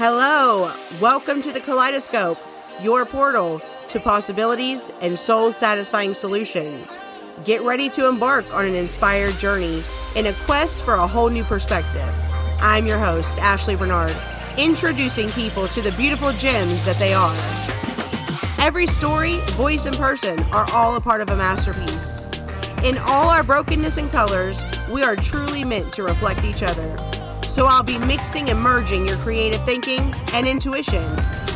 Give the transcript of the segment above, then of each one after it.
Hello, welcome to the Kaleidoscope, your portal to possibilities and soul satisfying solutions. Get ready to embark on an inspired journey in a quest for a whole new perspective. I'm your host, Ashley Bernard, introducing people to the beautiful gems that they are. Every story, voice, and person are all a part of a masterpiece. In all our brokenness and colors, we are truly meant to reflect each other. So I'll be mixing and merging your creative thinking and intuition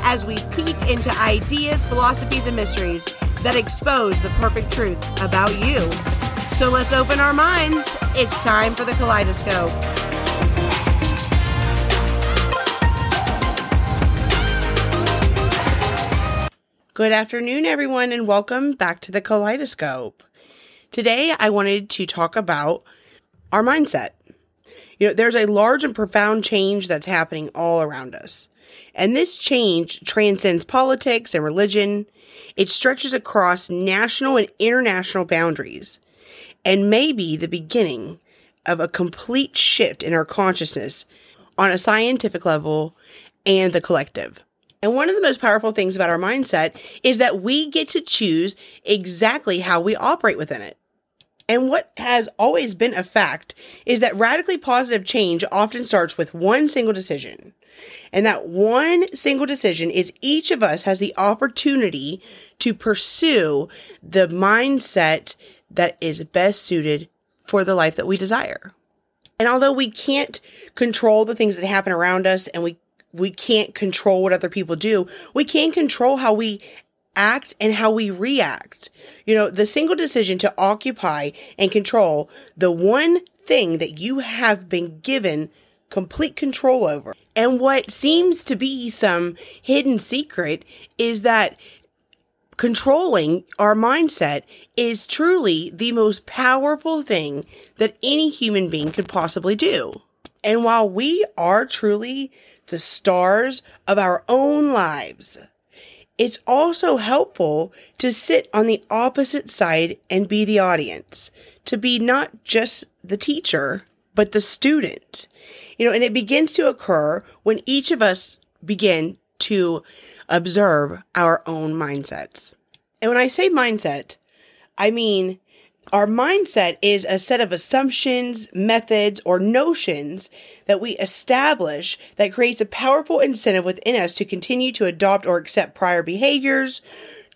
as we peek into ideas, philosophies, and mysteries that expose the perfect truth about you. So let's open our minds. It's time for the kaleidoscope. Good afternoon, everyone, and welcome back to the kaleidoscope. Today, I wanted to talk about our mindset. You know, there's a large and profound change that's happening all around us. And this change transcends politics and religion. It stretches across national and international boundaries and may be the beginning of a complete shift in our consciousness on a scientific level and the collective. And one of the most powerful things about our mindset is that we get to choose exactly how we operate within it. And what has always been a fact is that radically positive change often starts with one single decision. And that one single decision is each of us has the opportunity to pursue the mindset that is best suited for the life that we desire. And although we can't control the things that happen around us and we we can't control what other people do, we can control how we act and how we react. You know, the single decision to occupy and control the one thing that you have been given complete control over. And what seems to be some hidden secret is that controlling our mindset is truly the most powerful thing that any human being could possibly do. And while we are truly the stars of our own lives, it's also helpful to sit on the opposite side and be the audience, to be not just the teacher, but the student. You know, and it begins to occur when each of us begin to observe our own mindsets. And when I say mindset, I mean our mindset is a set of assumptions, methods, or notions that we establish that creates a powerful incentive within us to continue to adopt or accept prior behaviors,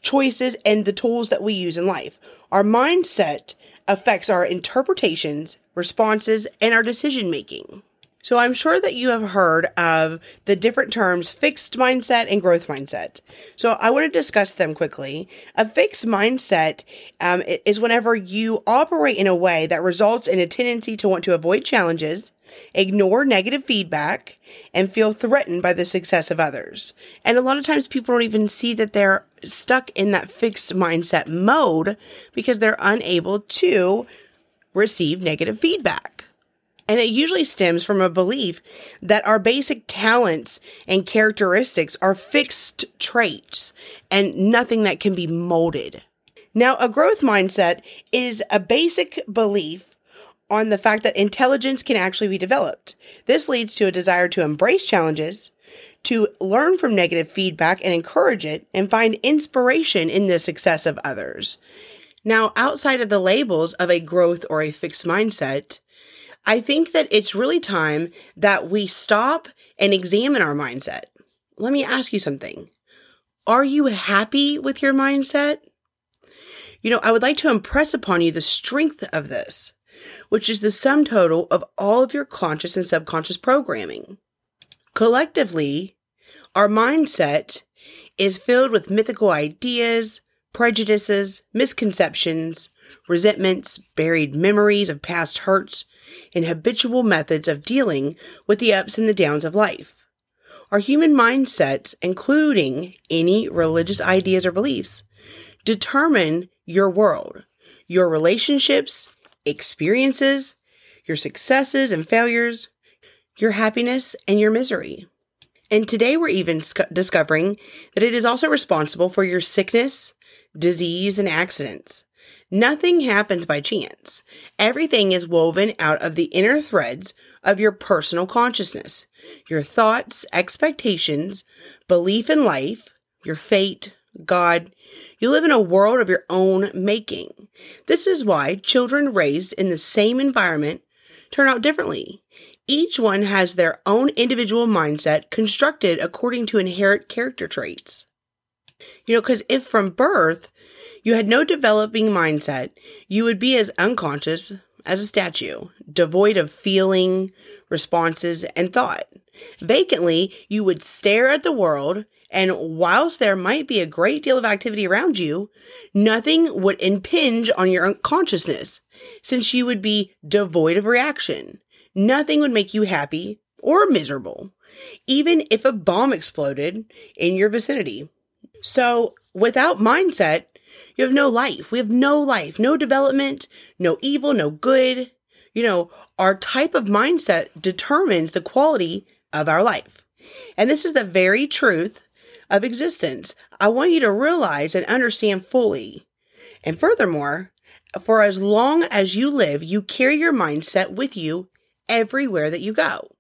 choices, and the tools that we use in life. Our mindset affects our interpretations, responses, and our decision making. So I'm sure that you have heard of the different terms fixed mindset and growth mindset. So I want to discuss them quickly. A fixed mindset um, is whenever you operate in a way that results in a tendency to want to avoid challenges, ignore negative feedback, and feel threatened by the success of others. And a lot of times people don't even see that they're stuck in that fixed mindset mode because they're unable to receive negative feedback. And it usually stems from a belief that our basic talents and characteristics are fixed traits and nothing that can be molded. Now, a growth mindset is a basic belief on the fact that intelligence can actually be developed. This leads to a desire to embrace challenges, to learn from negative feedback and encourage it, and find inspiration in the success of others. Now, outside of the labels of a growth or a fixed mindset, I think that it's really time that we stop and examine our mindset. Let me ask you something. Are you happy with your mindset? You know, I would like to impress upon you the strength of this, which is the sum total of all of your conscious and subconscious programming. Collectively, our mindset is filled with mythical ideas, prejudices, misconceptions, resentments, buried memories of past hurts, and habitual methods of dealing with the ups and the downs of life. Our human mindsets, including any religious ideas or beliefs, determine your world, your relationships, experiences, your successes and failures, your happiness and your misery. And today we're even discovering that it is also responsible for your sickness, disease, and accidents. Nothing happens by chance. Everything is woven out of the inner threads of your personal consciousness, your thoughts, expectations, belief in life, your fate, God. You live in a world of your own making. This is why children raised in the same environment turn out differently. Each one has their own individual mindset constructed according to inherent character traits. You know, because if from birth you had no developing mindset, you would be as unconscious as a statue, devoid of feeling, responses, and thought. Vacantly, you would stare at the world, and whilst there might be a great deal of activity around you, nothing would impinge on your unconsciousness, since you would be devoid of reaction. Nothing would make you happy or miserable, even if a bomb exploded in your vicinity. So, without mindset, you have no life. We have no life, no development, no evil, no good. You know, our type of mindset determines the quality of our life. And this is the very truth of existence. I want you to realize and understand fully. And furthermore, for as long as you live, you carry your mindset with you everywhere that you go.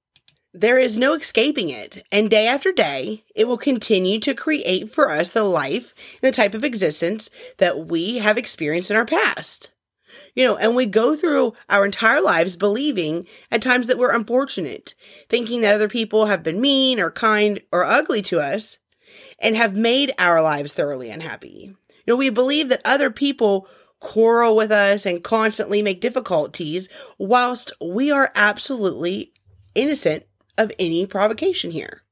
There is no escaping it, and day after day, it will continue to create for us the life and the type of existence that we have experienced in our past. You know, and we go through our entire lives believing at times that we're unfortunate, thinking that other people have been mean or kind or ugly to us and have made our lives thoroughly unhappy. You know, we believe that other people quarrel with us and constantly make difficulties, whilst we are absolutely innocent of any provocation here.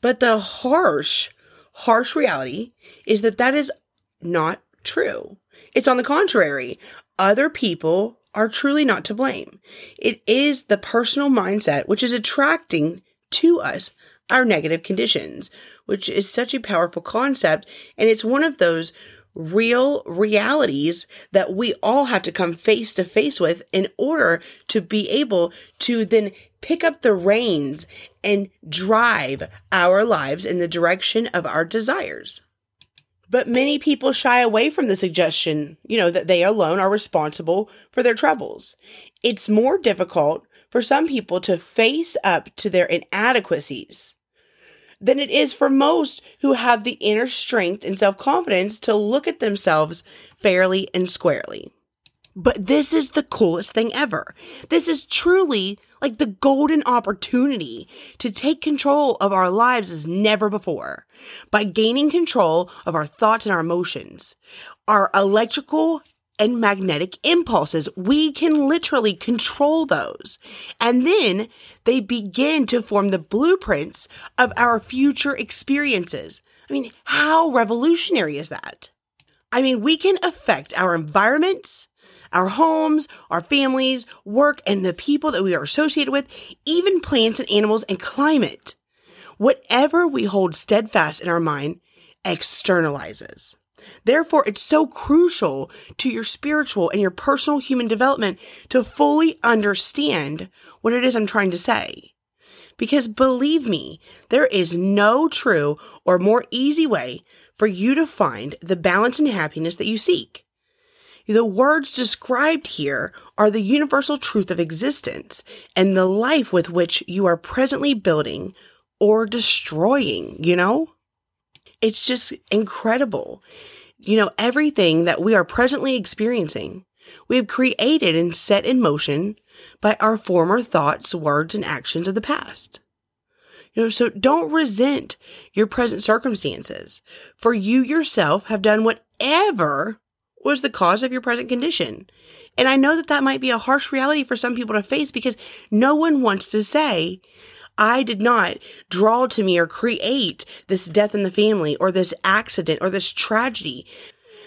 But the harsh, harsh reality is that that is not true. It's on the contrary. Other people are truly not to blame. It is the personal mindset which is attracting to us our negative conditions, which is such a powerful concept. And it's one of those real realities that we all have to come face to face with in order to be able to then pick up the reins and drive our lives in the direction of our desires. But many people shy away from the suggestion, you know, that they alone are responsible for their troubles. It's more difficult for some people to face up to their inadequacies than it is for most who have the inner strength and self confidence to look at themselves fairly and squarely. But this is the coolest thing ever. This is truly like the golden opportunity to take control of our lives as never before by gaining control of our thoughts and our emotions. Our electrical and magnetic impulses. We can literally control those. And then they begin to form the blueprints of our future experiences. I mean, how revolutionary is that? I mean, we can affect our environments, our homes, our families, work, and the people that we are associated with, even plants and animals and climate. Whatever we hold steadfast in our mind externalizes. Therefore, it's so crucial to your spiritual and your personal human development to fully understand what it is I'm trying to say. Because believe me, there is no true or more easy way for you to find the balance and happiness that you seek. The words described here are the universal truth of existence and the life with which you are presently building or destroying, you know? It's just incredible you know, everything that we are presently experiencing, we have created and set in motion by our former thoughts, words, and actions of the past. You know, so don't resent your present circumstances, for you yourself have done whatever was the cause of your present condition. And I know that that might be a harsh reality for some people to face because no one wants to say, I did not draw to me or create this death in the family or this accident or this tragedy.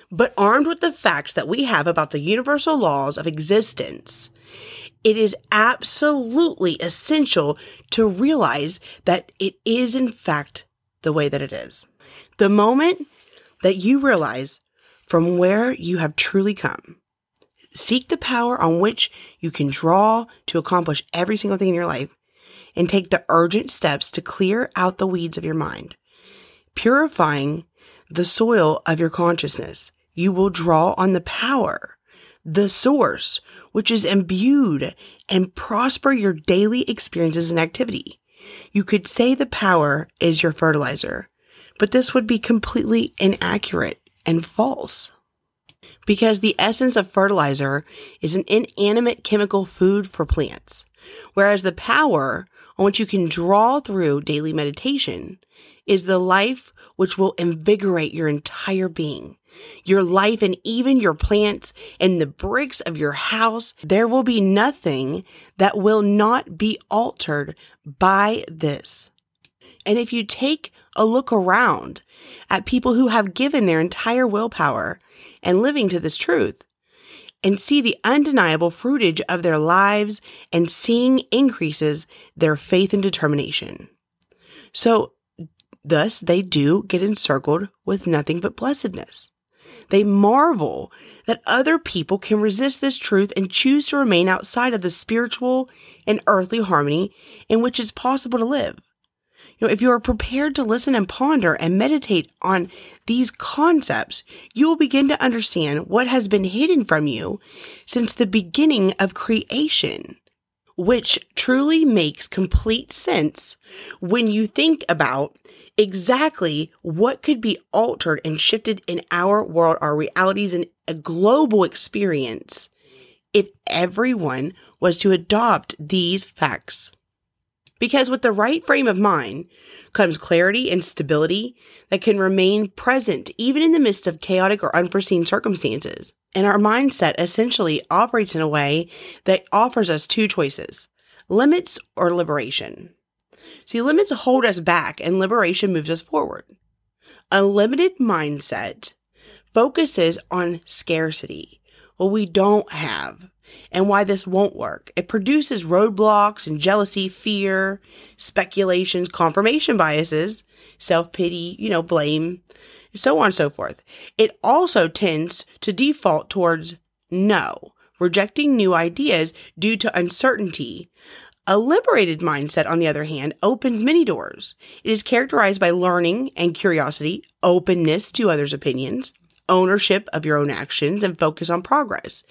But armed with the facts that we have about the universal laws of existence, it is absolutely essential to realize that it is, in fact, the way that it is. The moment that you realize from where you have truly come, seek the power on which you can draw to accomplish every single thing in your life and take the urgent steps to clear out the weeds of your mind, purifying the soil of your consciousness. You will draw on the power, the source, which is imbued and prosper your daily experiences and activity. You could say the power is your fertilizer, but this would be completely inaccurate and false. Because the essence of fertilizer is an inanimate chemical food for plants, whereas the power on which you can draw through daily meditation is the life which will invigorate your entire being. Your life and even your plants and the bricks of your house, there will be nothing that will not be altered by this. And if you take a look around at people who have given their entire willpower and living to this truth, and see the undeniable fruitage of their lives and seeing increases their faith and determination. So, thus, they do get encircled with nothing but blessedness. They marvel that other people can resist this truth and choose to remain outside of the spiritual and earthly harmony in which it's possible to live. You know, if you are prepared to listen and ponder and meditate on these concepts, you will begin to understand what has been hidden from you since the beginning of creation, which truly makes complete sense when you think about exactly what could be altered and shifted in our world, our realities, and a global experience if everyone was to adopt these facts. Because with the right frame of mind comes clarity and stability that can remain present even in the midst of chaotic or unforeseen circumstances. And our mindset essentially operates in a way that offers us two choices limits or liberation. See, limits hold us back and liberation moves us forward. A limited mindset focuses on scarcity, what we don't have, and why this won't work. It produces roadblocks and jealousy, fear, speculations, confirmation biases, self pity, you know, blame, so on and so forth. It also tends to default towards no, rejecting new ideas due to uncertainty. A liberated mindset, on the other hand, opens many doors. It is characterized by learning and curiosity, openness to others' opinions, ownership of your own actions, and focus on progress.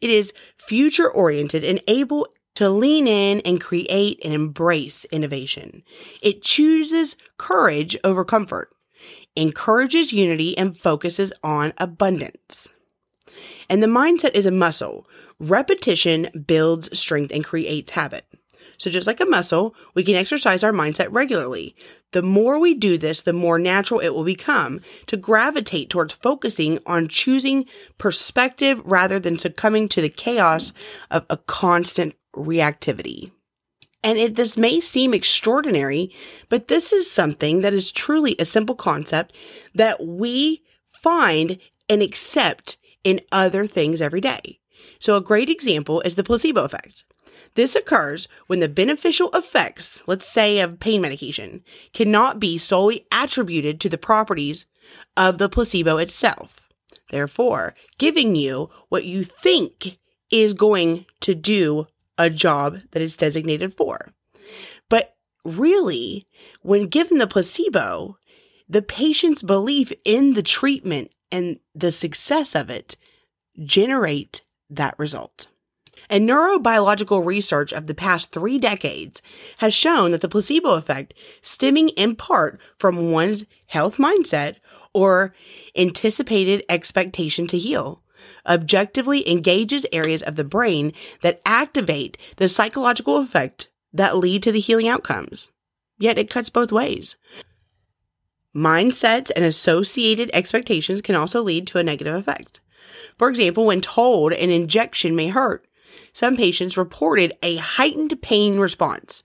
It is future oriented and able to lean in and create and embrace innovation. It chooses courage over comfort, encourages unity, and focuses on abundance. And the mindset is a muscle. Repetition builds strength and creates habit. So, just like a muscle, we can exercise our mindset regularly. The more we do this, the more natural it will become to gravitate towards focusing on choosing perspective rather than succumbing to the chaos of a constant reactivity. And it, this may seem extraordinary, but this is something that is truly a simple concept that we find and accept in other things every day. So, a great example is the placebo effect. This occurs when the beneficial effects, let's say of pain medication, cannot be solely attributed to the properties of the placebo itself. Therefore, giving you what you think is going to do a job that it's designated for. But really, when given the placebo, the patient's belief in the treatment and the success of it generate that result. And neurobiological research of the past three decades has shown that the placebo effect, stemming in part from one's health mindset or anticipated expectation to heal, objectively engages areas of the brain that activate the psychological effect that lead to the healing outcomes. Yet it cuts both ways. Mindsets and associated expectations can also lead to a negative effect. For example, when told an injection may hurt, some patients reported a heightened pain response.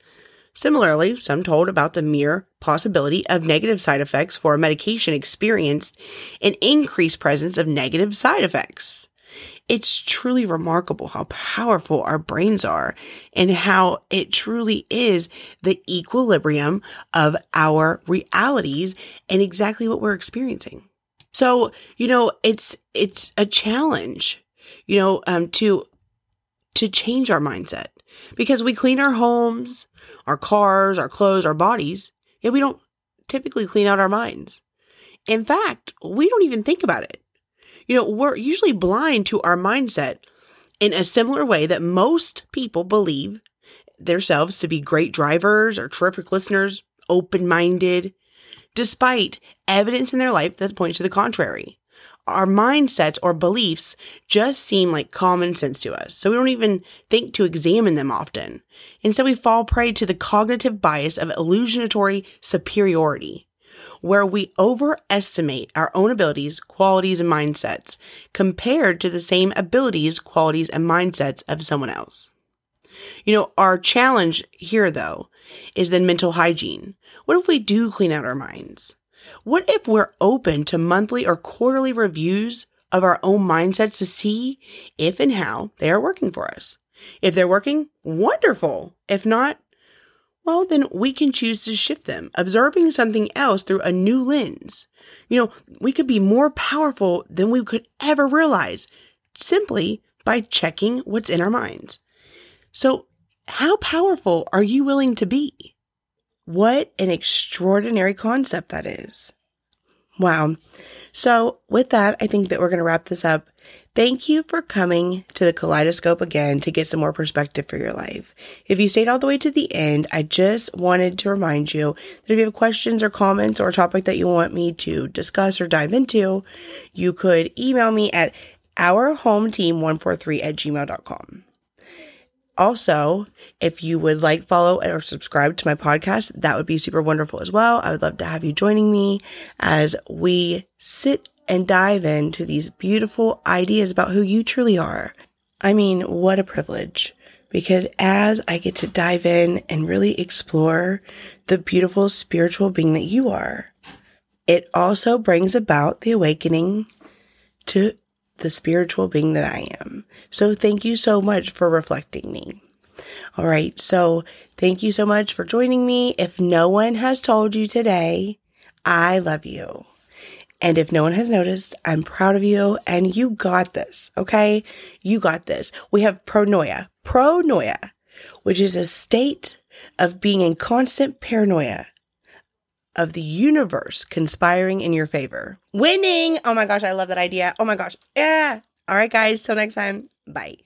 Similarly, some told about the mere possibility of negative side effects for a medication experienced an increased presence of negative side effects. It's truly remarkable how powerful our brains are and how it truly is the equilibrium of our realities and exactly what we're experiencing. So, you know, it's, it's a challenge, you know, um, to to change our mindset because we clean our homes, our cars, our clothes, our bodies, yet we don't typically clean out our minds. In fact, we don't even think about it. You know, we're usually blind to our mindset in a similar way that most people believe themselves to be great drivers or terrific listeners, open minded, despite evidence in their life that points to the contrary. Our mindsets or beliefs just seem like common sense to us, so we don't even think to examine them often. Instead, so we fall prey to the cognitive bias of illusionatory superiority, where we overestimate our own abilities, qualities, and mindsets compared to the same abilities, qualities, and mindsets of someone else. You know, our challenge here, though, is then mental hygiene. What if we do clean out our minds? What if we're open to monthly or quarterly reviews of our own mindsets to see if and how they are working for us? If they're working, wonderful. If not, well, then we can choose to shift them, observing something else through a new lens. You know, we could be more powerful than we could ever realize simply by checking what's in our minds. So, how powerful are you willing to be? What an extraordinary concept that is. Wow. So, with that, I think that we're going to wrap this up. Thank you for coming to the kaleidoscope again to get some more perspective for your life. If you stayed all the way to the end, I just wanted to remind you that if you have questions or comments or a topic that you want me to discuss or dive into, you could email me at ourhometeam143 at gmail.com. Also, if you would like, follow, or subscribe to my podcast, that would be super wonderful as well. I would love to have you joining me as we sit and dive into these beautiful ideas about who you truly are. I mean, what a privilege. Because as I get to dive in and really explore the beautiful spiritual being that you are, it also brings about the awakening to the spiritual being that I am. So thank you so much for reflecting me. All right. So thank you so much for joining me. If no one has told you today, I love you. And if no one has noticed, I'm proud of you and you got this. Okay. You got this. We have pronoia, pronoia, which is a state of being in constant paranoia of the universe conspiring in your favor. Winning! Oh my gosh, I love that idea. Oh my gosh. Yeah. All right, guys. Till next time. Bye.